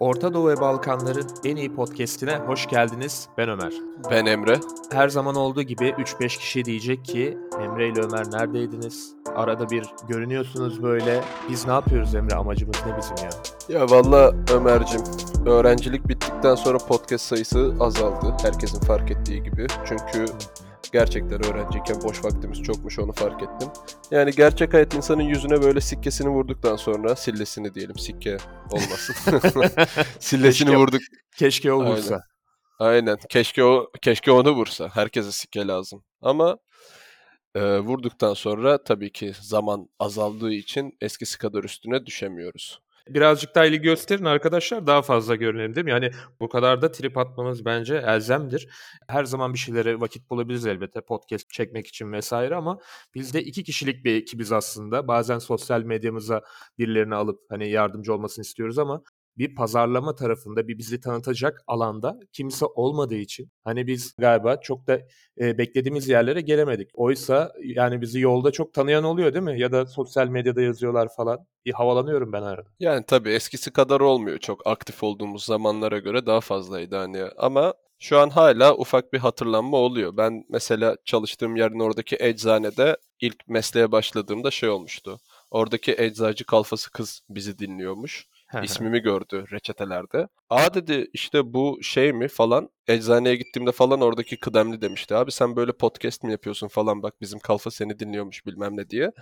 Orta Doğu ve Balkanların en iyi podcast'ine hoş geldiniz. Ben Ömer. Ben Emre. Her zaman olduğu gibi 3-5 kişi diyecek ki Emre ile Ömer neredeydiniz? Arada bir görünüyorsunuz böyle. Biz ne yapıyoruz Emre? Amacımız ne bizim ya? Ya valla Ömer'cim öğrencilik bittikten sonra podcast sayısı azaldı. Herkesin fark ettiği gibi. Çünkü gerçekten öğrenciyken boş vaktimiz çokmuş onu fark ettim. Yani gerçek hayat insanın yüzüne böyle sikkesini vurduktan sonra sillesini diyelim sikke olmasın. sillesini Keşke- vurduk. Keşke o Aynen. vursa. Aynen. Keşke o keşke onu vursa. Herkese sikke lazım. Ama e, vurduktan sonra tabii ki zaman azaldığı için eskisi kadar üstüne düşemiyoruz. Birazcık daha ilgi gösterin arkadaşlar daha fazla görünelim değil mi? Yani bu kadar da trip atmamız bence elzemdir. Her zaman bir şeylere vakit bulabiliriz elbette podcast çekmek için vesaire ama biz de iki kişilik bir ekibiz aslında. Bazen sosyal medyamıza birilerini alıp hani yardımcı olmasını istiyoruz ama bir pazarlama tarafında bir bizi tanıtacak alanda kimse olmadığı için hani biz galiba çok da e, beklediğimiz yerlere gelemedik. Oysa yani bizi yolda çok tanıyan oluyor değil mi? Ya da sosyal medyada yazıyorlar falan. Bir havalanıyorum ben arada. Yani tabii eskisi kadar olmuyor çok aktif olduğumuz zamanlara göre daha fazlaydı hani ama şu an hala ufak bir hatırlanma oluyor. Ben mesela çalıştığım yerin oradaki eczanede ilk mesleğe başladığımda şey olmuştu. Oradaki eczacı kalfası kız bizi dinliyormuş. İsmimi gördü reçetelerde. Aa dedi işte bu şey mi falan. Eczaneye gittiğimde falan oradaki kıdemli demişti. Abi sen böyle podcast mi yapıyorsun falan bak bizim kalfa seni dinliyormuş bilmem ne diye.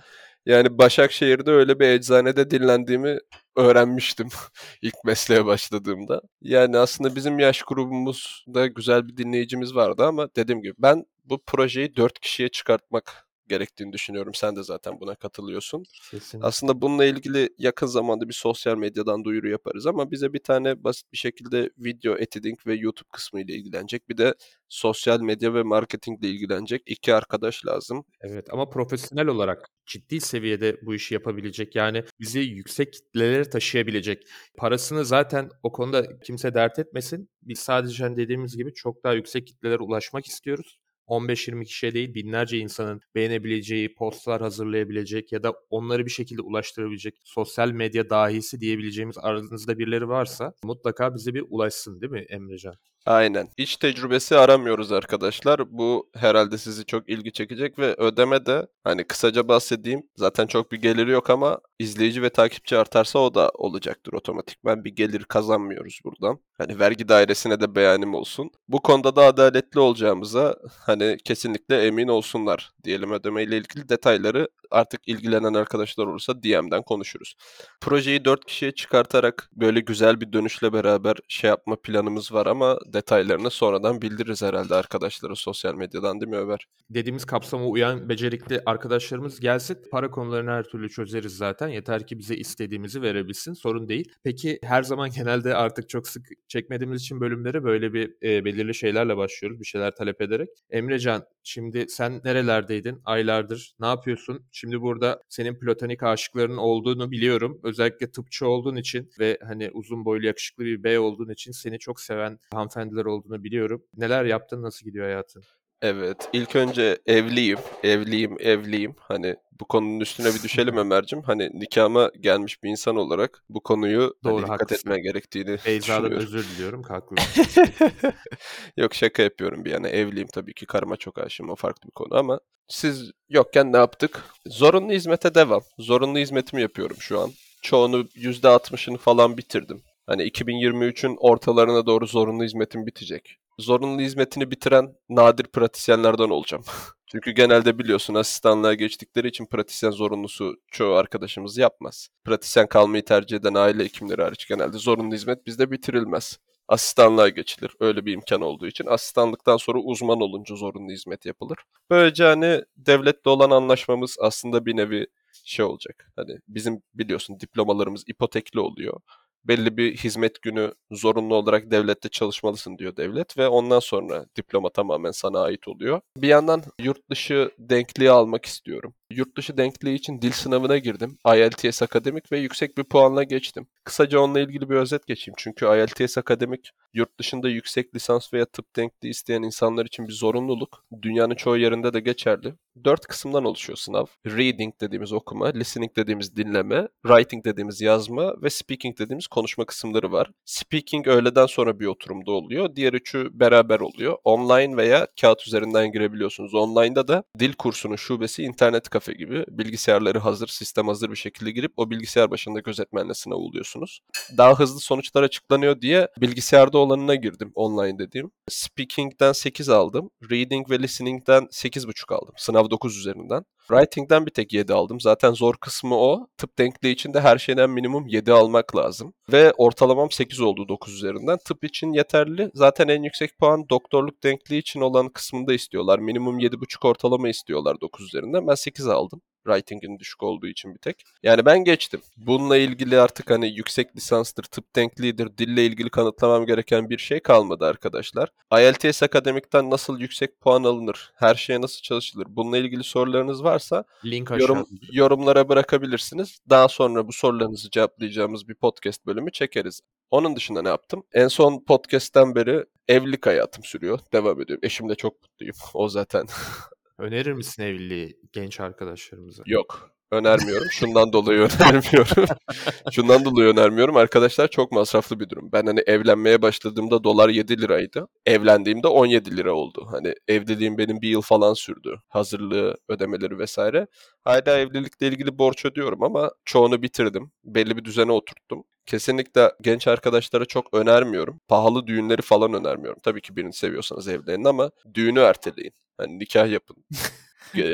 Yani Başakşehir'de öyle bir eczanede dinlendiğimi öğrenmiştim ilk mesleğe başladığımda. Yani aslında bizim yaş grubumuzda güzel bir dinleyicimiz vardı ama dediğim gibi ben bu projeyi dört kişiye çıkartmak gerektiğini düşünüyorum. Sen de zaten buna katılıyorsun. Kesinlikle. Aslında bununla ilgili yakın zamanda bir sosyal medyadan duyuru yaparız ama bize bir tane basit bir şekilde video editing ve YouTube kısmı ile ilgilenecek. Bir de sosyal medya ve marketingle ilgilenecek iki arkadaş lazım. Evet ama profesyonel olarak ciddi seviyede bu işi yapabilecek yani bizi yüksek kitlelere taşıyabilecek. Parasını zaten o konuda kimse dert etmesin. Biz sadece hani dediğimiz gibi çok daha yüksek kitlelere ulaşmak istiyoruz. 15-20 kişiye değil binlerce insanın beğenebileceği, postlar hazırlayabilecek ya da onları bir şekilde ulaştırabilecek sosyal medya dahisi diyebileceğimiz aranızda birileri varsa mutlaka bize bir ulaşsın değil mi Emrecan? Aynen. İç tecrübesi aramıyoruz arkadaşlar. Bu herhalde sizi çok ilgi çekecek ve ödeme de hani kısaca bahsedeyim. Zaten çok bir geliri yok ama izleyici ve takipçi artarsa o da olacaktır otomatikman. Bir gelir kazanmıyoruz buradan. Hani vergi dairesine de beyanim olsun. Bu konuda da adaletli olacağımıza hani kesinlikle emin olsunlar diyelim ödemeyle ilgili detayları artık ilgilenen arkadaşlar olursa DM'den konuşuruz. Projeyi 4 kişiye çıkartarak böyle güzel bir dönüşle beraber şey yapma planımız var ama detaylarını sonradan bildiririz herhalde arkadaşlara sosyal medyadan değil mi Ömer? dediğimiz kapsama uyan becerikli arkadaşlarımız gelsin. Para konularını her türlü çözeriz zaten. Yeter ki bize istediğimizi verebilsin. Sorun değil. Peki her zaman genelde artık çok sık çekmediğimiz için bölümlere böyle bir e, belirli şeylerle başlıyoruz. Bir şeyler talep ederek. Emrecan şimdi sen nerelerdeydin aylardır? Ne yapıyorsun? Şimdi burada senin platonik aşıkların olduğunu biliyorum. Özellikle tıpçı olduğun için ve hani uzun boylu yakışıklı bir bey olduğun için seni çok seven hanımefendiler olduğunu biliyorum. Neler yaptın? Nasıl gidiyor hayatın? Evet, ilk önce evliyim, evliyim, evliyim. Hani bu konunun üstüne bir düşelim Ömer'cim. Hani nikahıma gelmiş bir insan olarak bu konuyu hani Doğru, dikkat haklısın. etmeye gerektiğini Beyza'dan düşünüyorum. özür diliyorum. Haklı. Yok şaka yapıyorum bir yana. Evliyim tabii ki. Karıma çok aşığım. O farklı bir konu ama siz yokken ne yaptık? Zorunlu hizmete devam. Zorunlu hizmetimi yapıyorum şu an. Çoğunu %60'ını falan bitirdim. Hani 2023'ün ortalarına doğru zorunlu hizmetim bitecek. Zorunlu hizmetini bitiren nadir pratisyenlerden olacağım. Çünkü genelde biliyorsun asistanlığa geçtikleri için pratisyen zorunlusu çoğu arkadaşımız yapmaz. Pratisyen kalmayı tercih eden aile hekimleri hariç genelde zorunlu hizmet bizde bitirilmez asistanlığa geçilir. Öyle bir imkan olduğu için. Asistanlıktan sonra uzman olunca zorunlu hizmet yapılır. Böylece hani devletle olan anlaşmamız aslında bir nevi şey olacak. Hani bizim biliyorsun diplomalarımız ipotekli oluyor. Belli bir hizmet günü zorunlu olarak devlette çalışmalısın diyor devlet ve ondan sonra diploma tamamen sana ait oluyor. Bir yandan yurt dışı denkliği almak istiyorum. Yurt dışı denkliği için dil sınavına girdim. IELTS akademik ve yüksek bir puanla geçtim. Kısaca onunla ilgili bir özet geçeyim. Çünkü IELTS akademik yurt dışında yüksek lisans veya tıp denkliği isteyen insanlar için bir zorunluluk. Dünyanın çoğu yerinde de geçerli. Dört kısımdan oluşuyor sınav. Reading dediğimiz okuma, listening dediğimiz dinleme, writing dediğimiz yazma ve speaking dediğimiz konuşma kısımları var. Speaking öğleden sonra bir oturumda oluyor. Diğer üçü beraber oluyor. Online veya kağıt üzerinden girebiliyorsunuz. Online'da da dil kursunun şubesi internet kafe gibi bilgisayarları hazır, sistem hazır bir şekilde girip o bilgisayar başında gözetmenle sınav oluyorsunuz. Daha hızlı sonuçlar açıklanıyor diye bilgisayarda olanına girdim online dediğim. Speaking'den 8 aldım. Reading ve listening'den 8.5 aldım. Sınav 9 üzerinden. Writing'den bir tek 7 aldım. Zaten zor kısmı o. Tıp denkliği için de her şeyden minimum 7 almak lazım. Ve ortalamam 8 oldu 9 üzerinden. Tıp için yeterli. Zaten en yüksek puan doktorluk denkliği için olan kısmında istiyorlar. Minimum 7.5 ortalama istiyorlar 9 üzerinden. Ben 8 aldım. Writing'in düşük olduğu için bir tek. Yani ben geçtim. Bununla ilgili artık hani yüksek lisanstır, tıp denkliğidir, dille ilgili kanıtlamam gereken bir şey kalmadı arkadaşlar. IELTS akademikten nasıl yüksek puan alınır? Her şeye nasıl çalışılır? Bununla ilgili sorularınız varsa Link yorum, yorumlara bırakabilirsiniz. Daha sonra bu sorularınızı cevaplayacağımız bir podcast bölümü çekeriz. Onun dışında ne yaptım? En son podcast'ten beri evlilik hayatım sürüyor. Devam ediyorum. Eşimle çok mutluyum. O zaten Önerir misin evliliği genç arkadaşlarımıza? Yok. Önermiyorum. Şundan dolayı önermiyorum. Şundan dolayı önermiyorum. Arkadaşlar çok masraflı bir durum. Ben hani evlenmeye başladığımda dolar 7 liraydı. Evlendiğimde 17 lira oldu. Hani evliliğim benim bir yıl falan sürdü. Hazırlığı, ödemeleri vesaire. Hala evlilikle ilgili borç ödüyorum ama çoğunu bitirdim. Belli bir düzene oturttum. Kesinlikle genç arkadaşlara çok önermiyorum. Pahalı düğünleri falan önermiyorum. Tabii ki birini seviyorsanız evlenin ama düğünü erteleyin. Hani nikah yapın.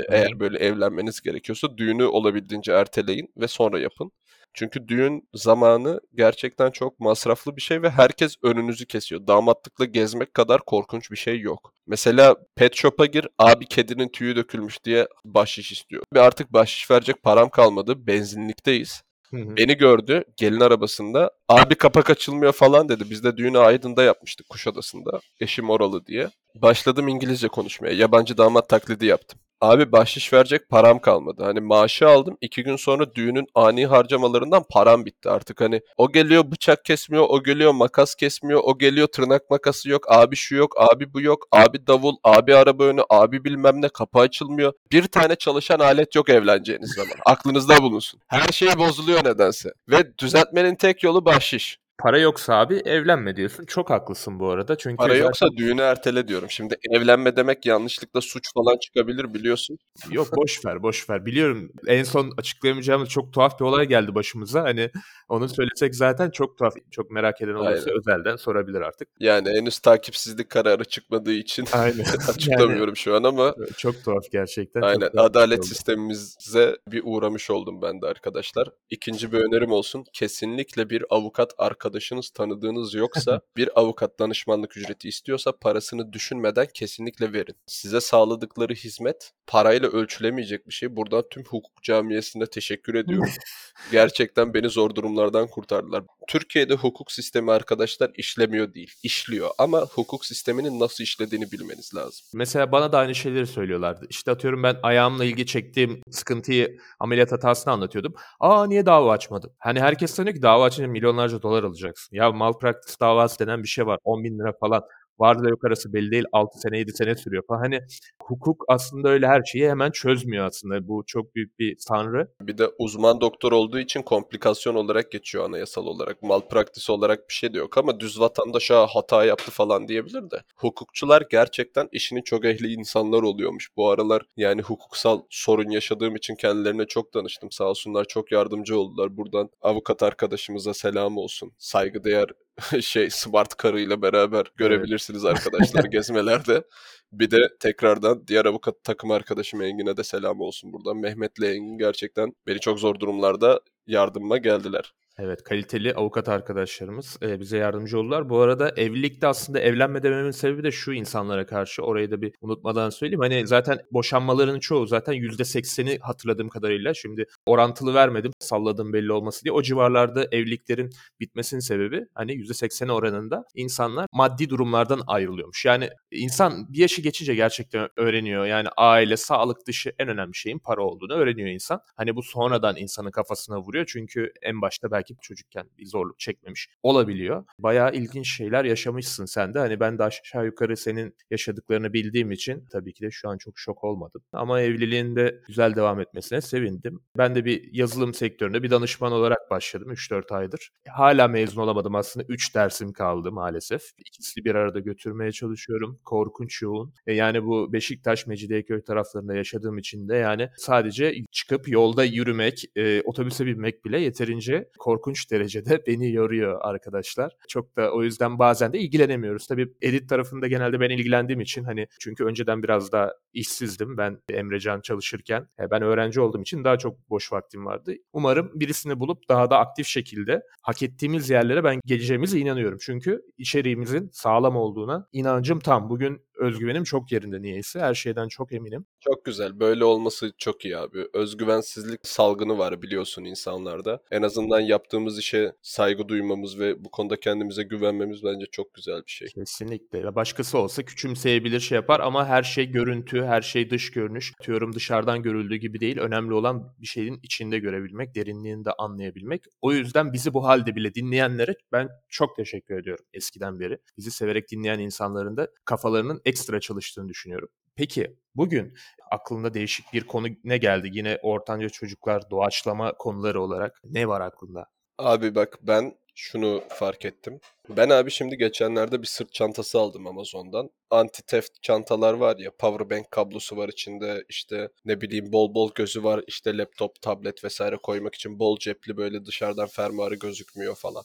Eğer böyle evlenmeniz gerekiyorsa düğünü olabildiğince erteleyin ve sonra yapın. Çünkü düğün zamanı gerçekten çok masraflı bir şey ve herkes önünüzü kesiyor. Damatlıkla gezmek kadar korkunç bir şey yok. Mesela pet shop'a gir, abi kedinin tüyü dökülmüş diye bahşiş istiyor. Ve artık bahşiş verecek param kalmadı. Benzinlikteyiz. Hı hı. Beni gördü gelin arabasında. Abi kapak açılmıyor falan dedi. Biz de düğünü Aydın'da yapmıştık Kuşadası'nda. Eşim oralı diye. Başladım İngilizce konuşmaya. Yabancı damat taklidi yaptım. Abi bahşiş verecek param kalmadı. Hani maaşı aldım. iki gün sonra düğünün ani harcamalarından param bitti. Artık hani o geliyor bıçak kesmiyor, o geliyor makas kesmiyor, o geliyor tırnak makası yok, abi şu yok, abi bu yok, abi davul, abi araba önü, abi bilmem ne kapı açılmıyor. Bir tane çalışan alet yok evleneceğiniz zaman. Aklınızda bulunsun. Her şey bozuluyor nedense. Ve düzeltmenin tek yolu bahşiş. Para yoksa abi evlenme diyorsun. Çok haklısın bu arada. Çünkü Para zaten- yoksa düğünü ertele diyorum. Şimdi evlenme demek yanlışlıkla suç falan çıkabilir biliyorsun. Yok boş ver boş ver. Biliyorum en son açıklayamayacağımız çok tuhaf bir olay geldi başımıza. Hani onu söylesek zaten çok tuhaf. Çok merak eden olursa Aynen. özelden sorabilir artık. Yani henüz takipsizlik kararı çıkmadığı için Aynen. açıklamıyorum şu an ama Çok tuhaf gerçekten. aynen şey adalet oldu. sistemimize bir uğramış oldum ben de arkadaşlar. İkinci bir önerim olsun. Kesinlikle bir avukat arkadaşınız tanıdığınız yoksa bir avukat danışmanlık ücreti istiyorsa parasını düşünmeden kesinlikle verin. Size sağladıkları hizmet parayla ölçülemeyecek bir şey. Buradan tüm hukuk camiasine teşekkür ediyorum. Gerçekten beni zor durumlardan kurtardılar. Türkiye'de hukuk sistemi arkadaşlar işlemiyor değil. işliyor ama hukuk sisteminin nasıl işlediğini bilmeniz lazım. Mesela bana da aynı şeyleri söylüyorlardı. İşte atıyorum ben ayağımla ilgili çektiğim sıkıntıyı ameliyat hatasını anlatıyordum. Aa niye dava açmadın? Hani herkes sanıyor ki dava açınca milyonlarca dolar alacaksın. Ya malpractice davası denen bir şey var. 10 bin lira falan. Vardı da yok arası belli değil. 6 sene 7 sene sürüyor falan. Hani hukuk aslında öyle her şeyi hemen çözmüyor aslında. Bu çok büyük bir tanrı. Bir de uzman doktor olduğu için komplikasyon olarak geçiyor anayasal olarak. Malpraktis olarak bir şey de yok ama düz vatandaş "Aa, hata yaptı falan diyebilir de. Hukukçular gerçekten işini çok ehli insanlar oluyormuş. Bu aralar yani hukuksal sorun yaşadığım için kendilerine çok danıştım. Sağ olsunlar çok yardımcı oldular. Buradan avukat arkadaşımıza selam olsun. Saygıdeğer şey smart karıyla beraber görebilirsiniz arkadaşlar gezmelerde. Bir de tekrardan diğer avukat takım arkadaşım Engin'e de selam olsun buradan. Mehmet'le Engin gerçekten beni çok zor durumlarda yardımıma geldiler. Evet kaliteli avukat arkadaşlarımız e, bize yardımcı oldular. Bu arada evlilikte aslında evlenme dememin sebebi de şu insanlara karşı. Orayı da bir unutmadan söyleyeyim. Hani zaten boşanmaların çoğu zaten %80'i hatırladığım kadarıyla. Şimdi orantılı vermedim salladım belli olması diye. O civarlarda evliliklerin bitmesinin sebebi hani %80 oranında insanlar maddi durumlardan ayrılıyormuş. Yani insan bir yaşı geçince gerçekten öğreniyor. Yani aile, sağlık dışı en önemli şeyin para olduğunu öğreniyor insan. Hani bu sonradan insanın kafasına vuruyor. Çünkü en başta belki illaki çocukken bir zorluk çekmemiş olabiliyor. Bayağı ilginç şeyler yaşamışsın sen de. Hani ben de aşağı yukarı senin yaşadıklarını bildiğim için tabii ki de şu an çok şok olmadım. Ama evliliğinde güzel devam etmesine sevindim. Ben de bir yazılım sektöründe bir danışman olarak başladım 3-4 aydır. Hala mezun olamadım aslında. 3 dersim kaldı maalesef. İkisini bir arada götürmeye çalışıyorum. Korkunç yoğun. E yani bu Beşiktaş, Mecidiyeköy taraflarında yaşadığım için de yani sadece çıkıp yolda yürümek, e, otobüse binmek bile yeterince korkunç derecede beni yoruyor arkadaşlar. Çok da o yüzden bazen de ilgilenemiyoruz. Tabii edit tarafında genelde ben ilgilendiğim için hani çünkü önceden biraz daha işsizdim ben Emrecan çalışırken. E, ben öğrenci olduğum için daha çok boş vaktim vardı. Umarım birisini bulup daha da aktif şekilde hak ettiğimiz yerlere ben geleceğimize inanıyorum. Çünkü içeriğimizin sağlam olduğuna inancım tam. Bugün özgüvenim çok yerinde niyeyse. Her şeyden çok eminim. Çok güzel. Böyle olması çok iyi abi. Özgüvensizlik salgını var biliyorsun insanlarda. En azından yaptığımız işe saygı duymamız ve bu konuda kendimize güvenmemiz bence çok güzel bir şey. Kesinlikle. Başkası olsa küçümseyebilir şey yapar ama her şey görüntü, her şey dış görünüş. Diyorum dışarıdan görüldüğü gibi değil. Önemli olan bir şeyin içinde görebilmek, derinliğini de anlayabilmek. O yüzden bizi bu halde bile dinleyenlere ben çok teşekkür ediyorum eskiden beri. Bizi severek dinleyen insanların da kafalarının ekstra çalıştığını düşünüyorum. Peki bugün aklında değişik bir konu ne geldi? Yine ortanca çocuklar doğaçlama konuları olarak ne var aklında? Abi bak ben şunu fark ettim. Ben abi şimdi geçenlerde bir sırt çantası aldım Amazon'dan. Anti-theft çantalar var ya, powerbank kablosu var içinde, işte ne bileyim bol bol gözü var, işte laptop, tablet vesaire koymak için bol cepli böyle dışarıdan fermuarı gözükmüyor falan.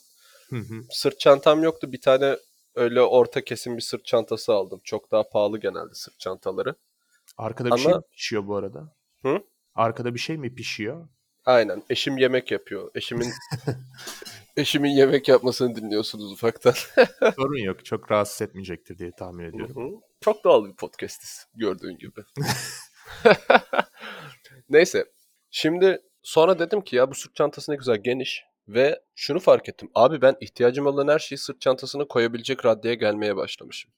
Hı hı. Sırt çantam yoktu. Bir tane öyle orta kesim bir sırt çantası aldım. Çok daha pahalı genelde sırt çantaları. Arkada bir Ama- şey mi pişiyor bu arada? Hı? Arkada bir şey mi pişiyor? Aynen. Eşim yemek yapıyor. Eşimin eşimin yemek yapmasını dinliyorsunuz ufaktan. Sorun yok. Çok rahatsız etmeyecektir diye tahmin ediyorum. Hı hı. Çok doğal bir podcastiz gördüğün gibi. Neyse. Şimdi sonra dedim ki ya bu sırt çantası ne güzel geniş ve şunu fark ettim. Abi ben ihtiyacım olan her şeyi sırt çantasına koyabilecek raddeye gelmeye başlamışım.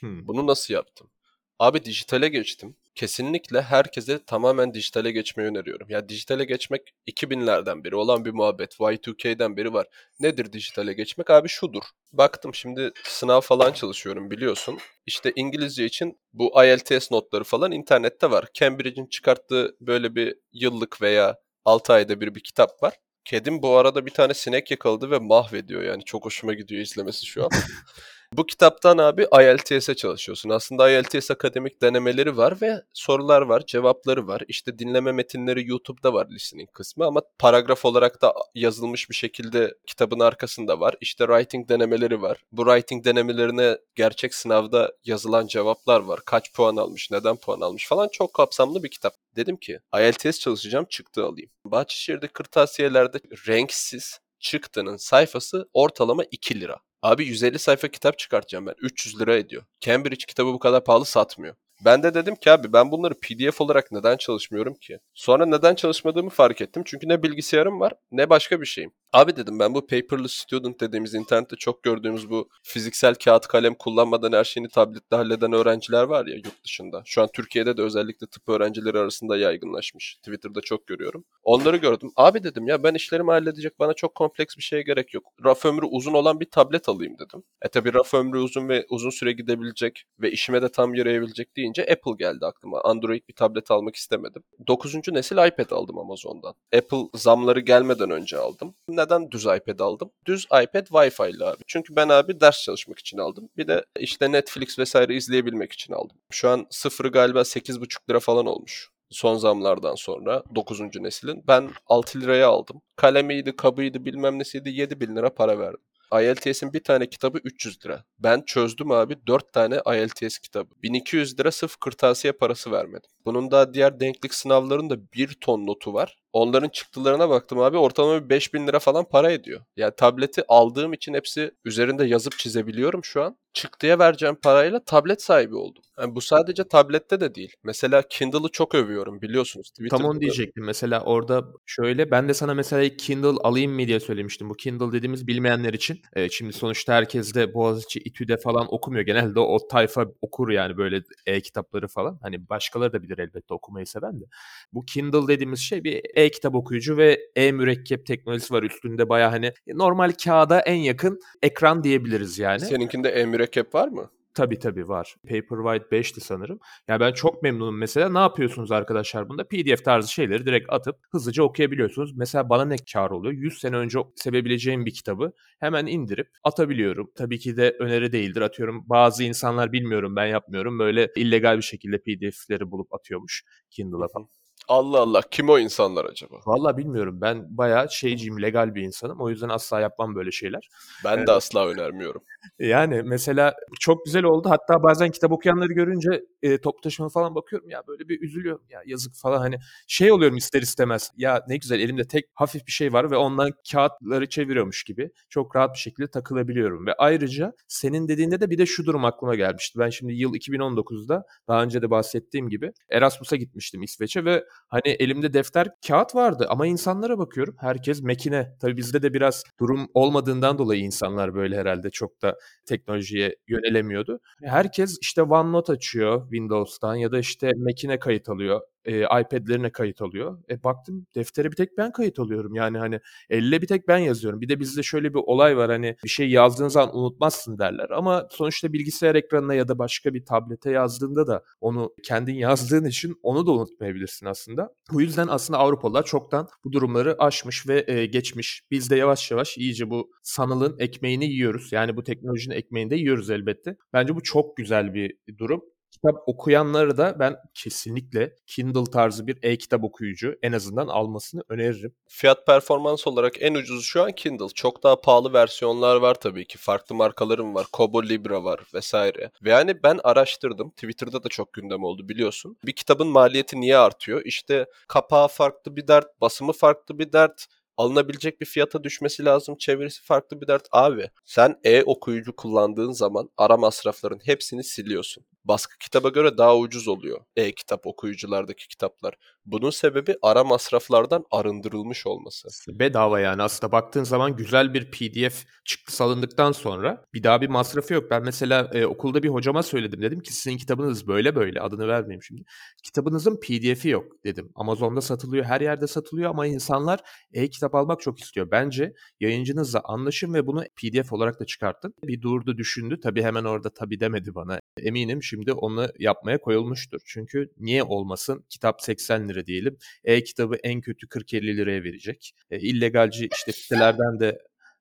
Hmm. Bunu nasıl yaptım? Abi dijitale geçtim. Kesinlikle herkese tamamen dijitale geçmeyi öneriyorum. Ya dijitale geçmek 2000'lerden beri olan bir muhabbet. Y2K'den beri var. Nedir dijitale geçmek? Abi şudur. Baktım şimdi sınav falan çalışıyorum biliyorsun. İşte İngilizce için bu IELTS notları falan internette var. Cambridge'in çıkarttığı böyle bir yıllık veya 6 ayda bir bir kitap var. Kedim bu arada bir tane sinek yakaladı ve mahvediyor yani. Çok hoşuma gidiyor izlemesi şu an. Bu kitaptan abi IELTS'e çalışıyorsun. Aslında IELTS akademik denemeleri var ve sorular var, cevapları var. İşte dinleme metinleri YouTube'da var listening kısmı ama paragraf olarak da yazılmış bir şekilde kitabın arkasında var. İşte writing denemeleri var. Bu writing denemelerine gerçek sınavda yazılan cevaplar var. Kaç puan almış, neden puan almış falan çok kapsamlı bir kitap. Dedim ki IELTS çalışacağım, çıktı alayım. Bahçeşehir'de kırtasiyelerde renksiz çıktının sayfası ortalama 2 lira. Abi 150 sayfa kitap çıkartacağım ben. 300 lira ediyor. Cambridge kitabı bu kadar pahalı satmıyor. Ben de dedim ki abi ben bunları PDF olarak neden çalışmıyorum ki? Sonra neden çalışmadığımı fark ettim. Çünkü ne bilgisayarım var ne başka bir şeyim. Abi dedim ben bu paperless student dediğimiz internette çok gördüğümüz bu fiziksel kağıt kalem kullanmadan her şeyini tablette halleden öğrenciler var ya yurt dışında. Şu an Türkiye'de de özellikle tıp öğrencileri arasında yaygınlaşmış. Twitter'da çok görüyorum. Onları gördüm. Abi dedim ya ben işlerimi halledecek bana çok kompleks bir şeye gerek yok. Raf ömrü uzun olan bir tablet alayım dedim. E tabi raf ömrü uzun ve uzun süre gidebilecek ve işime de tam yarayabilecek deyince Apple geldi aklıma. Android bir tablet almak istemedim. 9. nesil iPad aldım Amazon'dan. Apple zamları gelmeden önce aldım. Neden düz iPad aldım? Düz iPad Wi-Fi'li abi. Çünkü ben abi ders çalışmak için aldım. Bir de işte Netflix vesaire izleyebilmek için aldım. Şu an sıfırı galiba 8,5 lira falan olmuş son zamlardan sonra 9. neslin. Ben 6 liraya aldım. Kalemiydi, kabıydı, bilmem nesiydi 7 bin lira para verdim. IELTS'in bir tane kitabı 300 lira. Ben çözdüm abi 4 tane IELTS kitabı. 1200 lira sırf kırtasiye parası vermedim. Bunun daha diğer denklik sınavlarında 1 ton notu var. Onların çıktılarına baktım abi ortalama bir 5000 lira falan para ediyor. Yani tableti aldığım için hepsi üzerinde yazıp çizebiliyorum şu an. Çıktıya vereceğim parayla tablet sahibi oldum. Yani bu sadece tablette de değil. Mesela Kindle'ı çok övüyorum biliyorsunuz. Tam onu da- diyecektim. Mesela orada şöyle ben de sana mesela Kindle alayım mı diye söylemiştim. Bu Kindle dediğimiz bilmeyenler için. Evet, şimdi sonuçta herkes de Boğaziçi, İTÜ'de falan okumuyor. Genelde o tayfa okur yani böyle e-kitapları falan. Hani başkaları da bilir elbette okumayı seven de. Bu Kindle dediğimiz şey bir e-kitap okuyucu ve e-mürekkep teknolojisi var üstünde baya hani normal kağıda en yakın ekran diyebiliriz yani. Seninkinde e-mürekkep var mı? Tabii tabii var. Paperwhite 5'ti sanırım. Ya ben çok memnunum mesela. Ne yapıyorsunuz arkadaşlar bunda? PDF tarzı şeyleri direkt atıp hızlıca okuyabiliyorsunuz. Mesela bana ne kar oluyor? 100 sene önce sevebileceğim bir kitabı hemen indirip atabiliyorum. Tabii ki de öneri değildir. Atıyorum bazı insanlar bilmiyorum ben yapmıyorum. Böyle illegal bir şekilde PDF'leri bulup atıyormuş Kindle'a falan. Allah Allah kim o insanlar acaba? Valla bilmiyorum. Ben bayağı şeyciyim, legal bir insanım. O yüzden asla yapmam böyle şeyler. Ben Evet. de asla önermiyorum. Yani mesela çok güzel oldu. Hatta bazen kitap okuyanları görünce e, toplu taşıma falan bakıyorum ya böyle bir üzülüyorum ya yazık falan hani şey oluyorum ister istemez. Ya ne güzel elimde tek hafif bir şey var ve ondan kağıtları çeviriyormuş gibi çok rahat bir şekilde takılabiliyorum. Ve ayrıca senin dediğinde de bir de şu durum aklıma gelmişti. Ben şimdi yıl 2019'da daha önce de bahsettiğim gibi Erasmus'a gitmiştim İsveç'e ve hani elimde defter kağıt vardı ama insanlara bakıyorum herkes makine. Tabii bizde de biraz durum olmadığından dolayı insanlar böyle herhalde çok da teknolojiye yönelemiyordu. Herkes işte OneNote açıyor Windows'tan ya da işte Mac'ine kayıt alıyor. E, iPad'lerine kayıt alıyor. E baktım deftere bir tek ben kayıt alıyorum. Yani hani elle bir tek ben yazıyorum. Bir de bizde şöyle bir olay var hani bir şey yazdığın zaman unutmazsın derler. Ama sonuçta bilgisayar ekranına ya da başka bir tablete yazdığında da onu kendin yazdığın için onu da unutmayabilirsin aslında. Bu yüzden aslında Avrupalılar çoktan bu durumları aşmış ve e, geçmiş. Biz de yavaş yavaş iyice bu sanalın ekmeğini yiyoruz. Yani bu teknolojinin ekmeğini de yiyoruz elbette. Bence bu çok güzel bir durum. Kitap okuyanları da ben kesinlikle Kindle tarzı bir e-kitap okuyucu en azından almasını öneririm. Fiyat performans olarak en ucuz şu an Kindle. Çok daha pahalı versiyonlar var tabii ki. Farklı markalarım var. Kobo Libra var vesaire. Ve yani ben araştırdım. Twitter'da da çok gündem oldu biliyorsun. Bir kitabın maliyeti niye artıyor? İşte kapağı farklı bir dert, basımı farklı bir dert, alınabilecek bir fiyata düşmesi lazım. Çevirisi farklı bir dert. Abi sen e-okuyucu kullandığın zaman ara masrafların hepsini siliyorsun. Baskı kitaba göre daha ucuz oluyor e-kitap okuyuculardaki kitaplar. Bunun sebebi ara masraflardan arındırılmış olması. Bedava yani aslında baktığın zaman güzel bir PDF çıktısı alındıktan sonra bir daha bir masrafı yok. Ben mesela e, okulda bir hocama söyledim dedim ki sizin kitabınız böyle böyle adını vermeyeyim şimdi. Kitabınızın PDF'i yok dedim. Amazon'da satılıyor her yerde satılıyor ama insanlar e-kitap almak çok istiyor. Bence yayıncınızla anlaşın ve bunu PDF olarak da çıkartın. Bir durdu düşündü tabii hemen orada tabii demedi bana. Eminim şimdi onu yapmaya koyulmuştur. Çünkü niye olmasın kitap 80 lira diyelim e-kitabı en kötü 40-50 liraya verecek. E, illegalci işte sitelerden de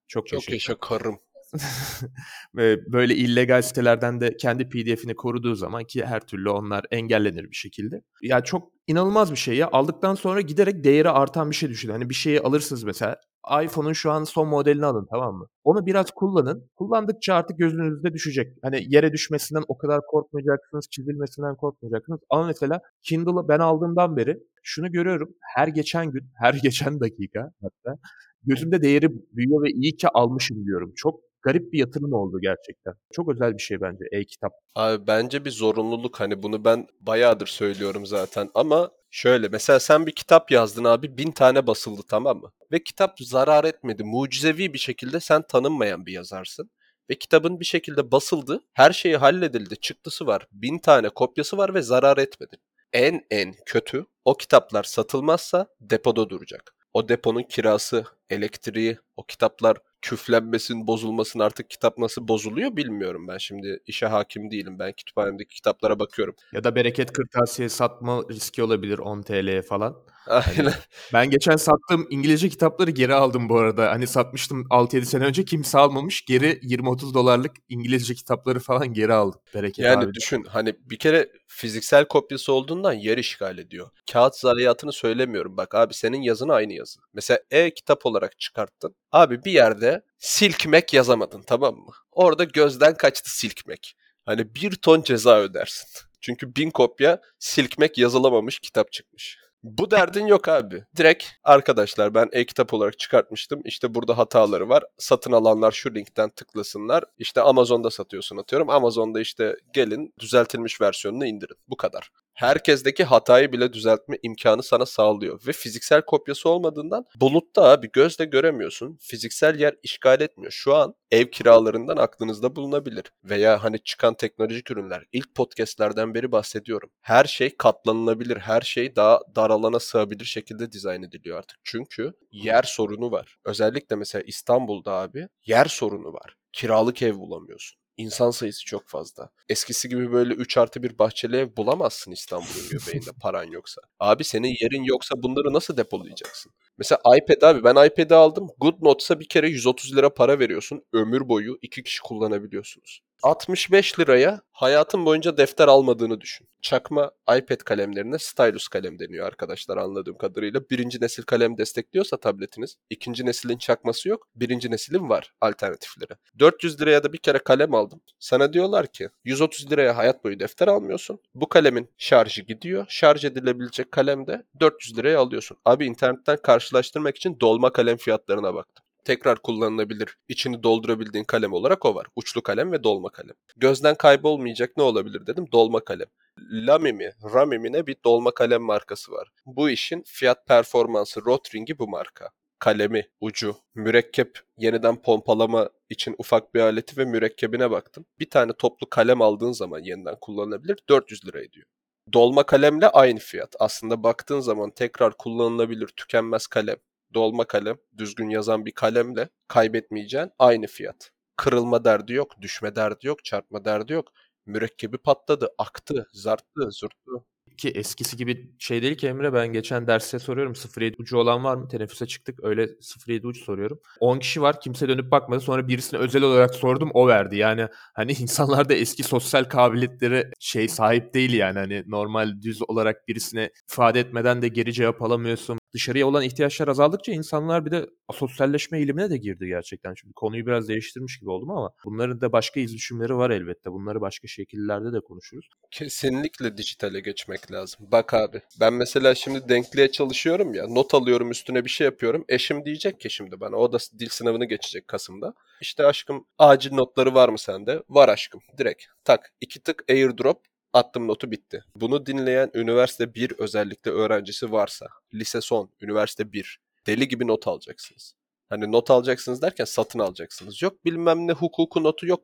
çok, Çok yaşa karım. Ve böyle illegal sitelerden de kendi PDF'ini koruduğu zaman ki her türlü onlar engellenir bir şekilde. Ya çok inanılmaz bir şey ya. Aldıktan sonra giderek değeri artan bir şey düşün. Hani bir şeyi alırsınız mesela iPhone'un şu an son modelini alın tamam mı? Onu biraz kullanın. Kullandıkça artık gözünüzde düşecek. Hani yere düşmesinden o kadar korkmayacaksınız, çizilmesinden korkmayacaksınız. Ama mesela Kindle'ı ben aldığımdan beri şunu görüyorum. Her geçen gün, her geçen dakika hatta gözümde değeri büyüyor ve iyi ki almışım diyorum. Çok garip bir yatırım oldu gerçekten. Çok özel bir şey bence e-kitap. Abi bence bir zorunluluk hani bunu ben bayağıdır söylüyorum zaten ama şöyle mesela sen bir kitap yazdın abi bin tane basıldı tamam mı? Ve kitap zarar etmedi mucizevi bir şekilde sen tanınmayan bir yazarsın. Ve kitabın bir şekilde basıldı her şeyi halledildi çıktısı var bin tane kopyası var ve zarar etmedi. En en kötü o kitaplar satılmazsa depoda duracak. O deponun kirası, elektriği, o kitaplar küflenmesin, bozulmasın artık kitap nasıl bozuluyor bilmiyorum ben şimdi işe hakim değilim. Ben kütüphanemdeki kitaplara bakıyorum. Ya da bereket kırtasiye satma riski olabilir 10 TL'ye falan. Aynen. Ben geçen sattığım İngilizce kitapları geri aldım bu arada. Hani satmıştım 6-7 sene önce kimse almamış. Geri 20-30 dolarlık İngilizce kitapları falan geri aldım. Bereket Yani abi. düşün hani bir kere fiziksel kopyası olduğundan yer işgal ediyor. Kağıt zayiatını söylemiyorum. Bak abi senin yazın aynı yazı. Mesela e-kitap olarak çıkarttın. Abi bir yerde silkmek yazamadın tamam mı? Orada gözden kaçtı silkmek. Hani bir ton ceza ödersin. Çünkü bin kopya silkmek yazılamamış kitap çıkmış. Bu derdin yok abi. Direkt arkadaşlar ben e-kitap olarak çıkartmıştım. İşte burada hataları var. Satın alanlar şu linkten tıklasınlar. İşte Amazon'da satıyorsun atıyorum. Amazon'da işte gelin düzeltilmiş versiyonunu indirin. Bu kadar. Herkesteki hatayı bile düzeltme imkanı sana sağlıyor. Ve fiziksel kopyası olmadığından bulutta abi gözle göremiyorsun. Fiziksel yer işgal etmiyor. Şu an ev kiralarından aklınızda bulunabilir. Veya hani çıkan teknolojik ürünler. İlk podcastlerden beri bahsediyorum. Her şey katlanılabilir. Her şey daha dar alana sığabilir şekilde dizayn ediliyor artık. Çünkü yer sorunu var. Özellikle mesela İstanbul'da abi yer sorunu var. Kiralık ev bulamıyorsun. İnsan sayısı çok fazla. Eskisi gibi böyle 3 artı bir bahçeli ev bulamazsın İstanbul'un göbeğinde paran yoksa. Abi senin yerin yoksa bunları nasıl depolayacaksın? Mesela iPad abi ben iPad'i aldım. Good Notes'a bir kere 130 lira para veriyorsun. Ömür boyu iki kişi kullanabiliyorsunuz. 65 liraya hayatın boyunca defter almadığını düşün. Çakma iPad kalemlerine stylus kalem deniyor arkadaşlar anladığım kadarıyla. Birinci nesil kalem destekliyorsa tabletiniz. ikinci neslin çakması yok. Birinci neslin var alternatifleri. 400 liraya da bir kere kalem aldım. Sana diyorlar ki 130 liraya hayat boyu defter almıyorsun. Bu kalemin şarjı gidiyor. Şarj edilebilecek kalem de 400 liraya alıyorsun. Abi internetten karşılaştırmak için dolma kalem fiyatlarına baktım tekrar kullanılabilir, içini doldurabildiğin kalem olarak o var. Uçlu kalem ve dolma kalem. Gözden kaybolmayacak ne olabilir dedim. Dolma kalem. Lamy mi, Ramy mi ne bir dolma kalem markası var. Bu işin fiyat performansı Rotring'i bu marka. Kalemi, ucu, mürekkep, yeniden pompalama için ufak bir aleti ve mürekkebine baktım. Bir tane toplu kalem aldığın zaman yeniden kullanılabilir 400 lira ediyor. Dolma kalemle aynı fiyat. Aslında baktığın zaman tekrar kullanılabilir tükenmez kalem dolma kalem, düzgün yazan bir kalemle kaybetmeyeceğin aynı fiyat. Kırılma derdi yok, düşme derdi yok, çarpma derdi yok. Mürekkebi patladı, aktı, zarttı, zurttu ki eskisi gibi şey değil ki Emre ben geçen derste soruyorum 07 ucu olan var mı? Teneffüse çıktık öyle 07 ucu soruyorum. 10 kişi var kimse dönüp bakmadı sonra birisine özel olarak sordum o verdi. Yani hani insanlar da eski sosyal kabiliyetleri şey sahip değil yani hani normal düz olarak birisine ifade etmeden de geri cevap alamıyorsun. Dışarıya olan ihtiyaçlar azaldıkça insanlar bir de sosyalleşme eğilimine de girdi gerçekten. Şimdi konuyu biraz değiştirmiş gibi oldum ama bunların da başka izlüşümleri var elbette. Bunları başka şekillerde de konuşuruz. Kesinlikle dijitale geçmek lazım. Bak abi ben mesela şimdi denkliğe çalışıyorum ya not alıyorum üstüne bir şey yapıyorum. Eşim diyecek ki şimdi bana o da dil sınavını geçecek Kasım'da. İşte aşkım acil notları var mı sende? Var aşkım direkt tak iki tık airdrop attım notu bitti. Bunu dinleyen üniversite 1 özellikle öğrencisi varsa lise son üniversite 1 deli gibi not alacaksınız. Hani not alacaksınız derken satın alacaksınız. Yok bilmem ne hukuku notu yok.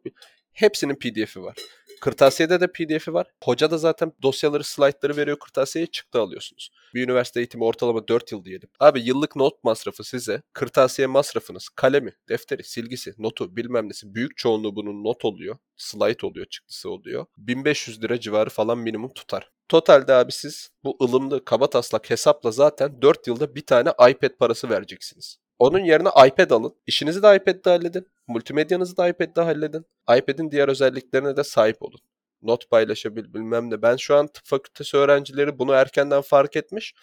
Hepsinin pdf'i var. Kırtasiye'de de pdf'i var. Hoca da zaten dosyaları, slaytları veriyor kırtasiyeye çıktı alıyorsunuz. Bir üniversite eğitimi ortalama 4 yıl diyelim. Abi yıllık not masrafı size kırtasiye masrafınız, kalemi, defteri, silgisi, notu bilmem nesi büyük çoğunluğu bunun not oluyor. Slide oluyor, çıktısı oluyor. 1500 lira civarı falan minimum tutar. Totalde abi siz bu ılımlı kaba taslak hesapla zaten 4 yılda bir tane iPad parası vereceksiniz. Onun yerine iPad alın. İşinizi de iPad'de halledin. Multimedyanızı da iPad'de halledin. iPad'in diğer özelliklerine de sahip olun. Not paylaşabil bilmem ne. Ben şu an tıp fakültesi öğrencileri bunu erkenden fark etmiş.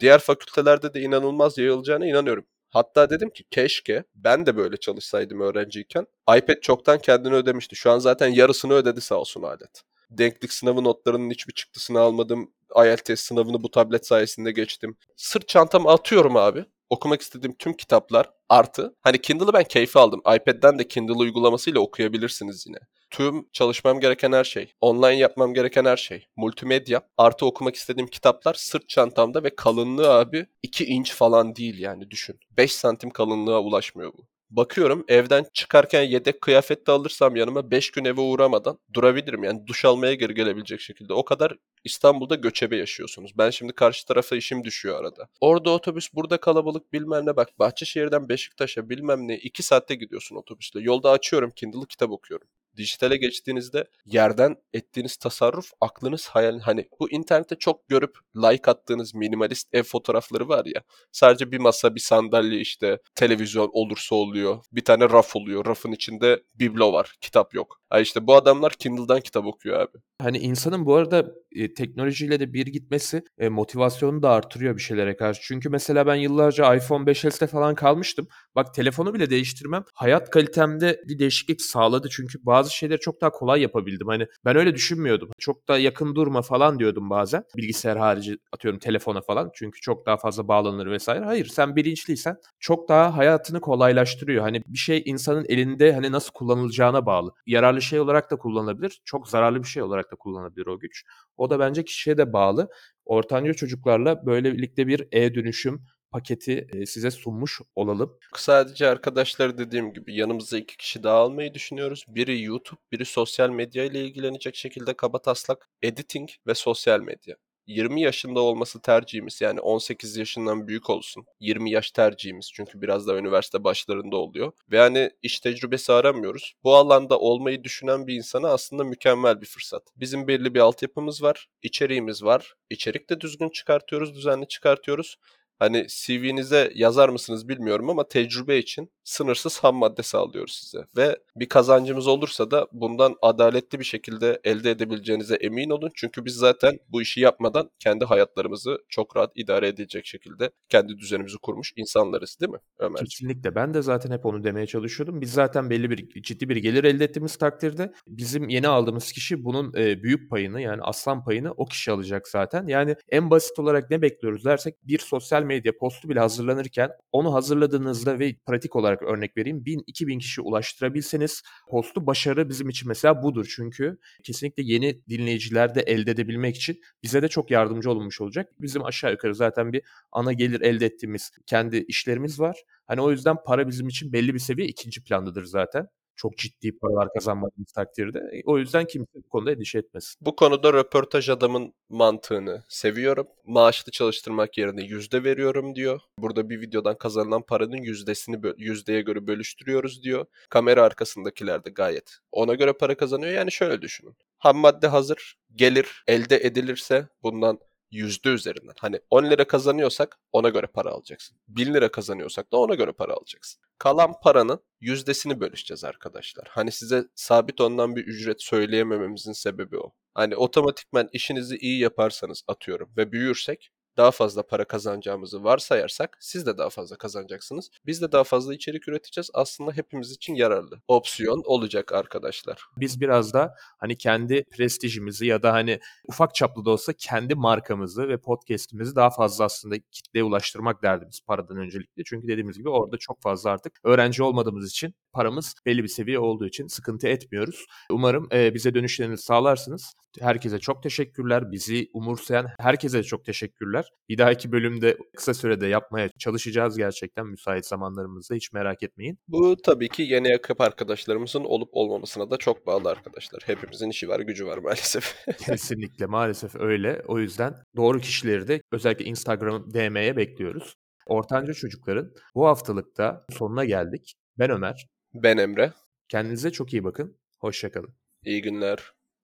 Diğer fakültelerde de inanılmaz yayılacağına inanıyorum. Hatta dedim ki keşke ben de böyle çalışsaydım öğrenciyken. iPad çoktan kendini ödemişti. Şu an zaten yarısını ödedi sağ olsun alet. Denklik sınavı notlarının hiçbir çıktısını almadım. IELTS sınavını bu tablet sayesinde geçtim. Sırt çantamı atıyorum abi okumak istediğim tüm kitaplar artı hani Kindle'ı ben keyfi aldım. iPad'den de Kindle uygulamasıyla okuyabilirsiniz yine. Tüm çalışmam gereken her şey, online yapmam gereken her şey, multimedya, artı okumak istediğim kitaplar sırt çantamda ve kalınlığı abi 2 inç falan değil yani düşün. 5 santim kalınlığa ulaşmıyor bu. Bakıyorum evden çıkarken yedek kıyafet de alırsam yanıma 5 gün eve uğramadan durabilirim. Yani duş almaya geri gelebilecek şekilde. O kadar İstanbul'da göçebe yaşıyorsunuz. Ben şimdi karşı tarafa işim düşüyor arada. Orada otobüs, burada kalabalık bilmem ne bak. Bahçeşehir'den Beşiktaş'a bilmem ne 2 saatte gidiyorsun otobüsle. Yolda açıyorum Kindle'ı kitap okuyorum dijitale geçtiğinizde yerden ettiğiniz tasarruf aklınız hayal hani bu internette çok görüp like attığınız minimalist ev fotoğrafları var ya sadece bir masa bir sandalye işte televizyon olursa oluyor bir tane raf oluyor rafın içinde biblo var kitap yok. Ay işte bu adamlar Kindle'dan kitap okuyor abi. Hani insanın bu arada e, teknolojiyle de bir gitmesi e, motivasyonu da artırıyor bir şeylere karşı. Çünkü mesela ben yıllarca iPhone 5s'te falan kalmıştım. Bak telefonu bile değiştirmem hayat kalitemde bir değişiklik sağladı. Çünkü bazı şeyleri çok daha kolay yapabildim. Hani ben öyle düşünmüyordum. Çok da yakın durma falan diyordum bazen. Bilgisayar harici atıyorum telefona falan. Çünkü çok daha fazla bağlanır vesaire. Hayır sen bilinçliysen çok daha hayatını kolaylaştırıyor. Hani bir şey insanın elinde hani nasıl kullanılacağına bağlı. Yararlı şey olarak da kullanılabilir. Çok zararlı bir şey olarak da kullanılabilir o güç. O da bence kişiye de bağlı. Ortanca çocuklarla böylelikle bir e-dönüşüm paketi size sunmuş olalım. Sadece arkadaşlar dediğim gibi yanımıza iki kişi daha almayı düşünüyoruz. Biri YouTube, biri sosyal medya ile ilgilenecek şekilde kaba taslak editing ve sosyal medya. 20 yaşında olması tercihimiz yani 18 yaşından büyük olsun. 20 yaş tercihimiz çünkü biraz da üniversite başlarında oluyor. Ve yani iş tecrübesi aramıyoruz. Bu alanda olmayı düşünen bir insana aslında mükemmel bir fırsat. Bizim belli bir altyapımız var, içeriğimiz var. İçerik de düzgün çıkartıyoruz, düzenli çıkartıyoruz. Hani CV'nize yazar mısınız bilmiyorum ama tecrübe için sınırsız ham madde sağlıyoruz size. Ve bir kazancımız olursa da bundan adaletli bir şekilde elde edebileceğinize emin olun. Çünkü biz zaten bu işi yapmadan kendi hayatlarımızı çok rahat idare edecek şekilde kendi düzenimizi kurmuş insanlarız değil mi Ömer? Kesinlikle. Ben de zaten hep onu demeye çalışıyordum. Biz zaten belli bir ciddi bir gelir elde ettiğimiz takdirde bizim yeni aldığımız kişi bunun e, büyük payını yani aslan payını o kişi alacak zaten. Yani en basit olarak ne bekliyoruz dersek bir sosyal medya postu bile hazırlanırken onu hazırladığınızda ve pratik olarak örnek vereyim 1000-2000 kişi ulaştırabilseniz postu başarı bizim için mesela budur. Çünkü kesinlikle yeni dinleyiciler de elde edebilmek için bize de çok yardımcı olmuş olacak. Bizim aşağı yukarı zaten bir ana gelir elde ettiğimiz kendi işlerimiz var. Hani o yüzden para bizim için belli bir seviye ikinci plandadır zaten çok ciddi paralar kazanmadığımız takdirde. E, o yüzden kimse bu konuda endişe etmesin. Bu konuda röportaj adamın mantığını seviyorum. Maaşlı çalıştırmak yerine yüzde veriyorum diyor. Burada bir videodan kazanılan paranın yüzdesini yüzdeye göre bölüştürüyoruz diyor. Kamera arkasındakiler de gayet ona göre para kazanıyor. Yani şöyle düşünün. Ham madde hazır, gelir elde edilirse bundan yüzde üzerinden. Hani 10 lira kazanıyorsak ona göre para alacaksın. 1000 lira kazanıyorsak da ona göre para alacaksın. Kalan paranın yüzdesini bölüşeceğiz arkadaşlar. Hani size sabit ondan bir ücret söyleyemememizin sebebi o. Hani otomatikmen işinizi iyi yaparsanız atıyorum ve büyürsek daha fazla para kazanacağımızı varsayarsak siz de daha fazla kazanacaksınız. Biz de daha fazla içerik üreteceğiz. Aslında hepimiz için yararlı. Opsiyon olacak arkadaşlar. Biz biraz da hani kendi prestijimizi ya da hani ufak çaplı da olsa kendi markamızı ve podcast'imizi daha fazla aslında kitleye ulaştırmak derdimiz paradan öncelikle. Çünkü dediğimiz gibi orada çok fazla artık öğrenci olmadığımız için paramız belli bir seviye olduğu için sıkıntı etmiyoruz. Umarım e, bize dönüşlerinizi sağlarsınız. Herkese çok teşekkürler. Bizi umursayan herkese çok teşekkürler. Bir dahaki bölümde kısa sürede yapmaya çalışacağız gerçekten müsait zamanlarımızda hiç merak etmeyin. Bu tabii ki yeni yakıp arkadaşlarımızın olup olmamasına da çok bağlı arkadaşlar. Hepimizin işi var, gücü var maalesef. Kesinlikle maalesef öyle. O yüzden doğru kişileri de özellikle Instagram DM'ye bekliyoruz. Ortanca çocukların bu haftalıkta sonuna geldik. Ben Ömer. Ben Emre. Kendinize çok iyi bakın. Hoşçakalın. İyi günler.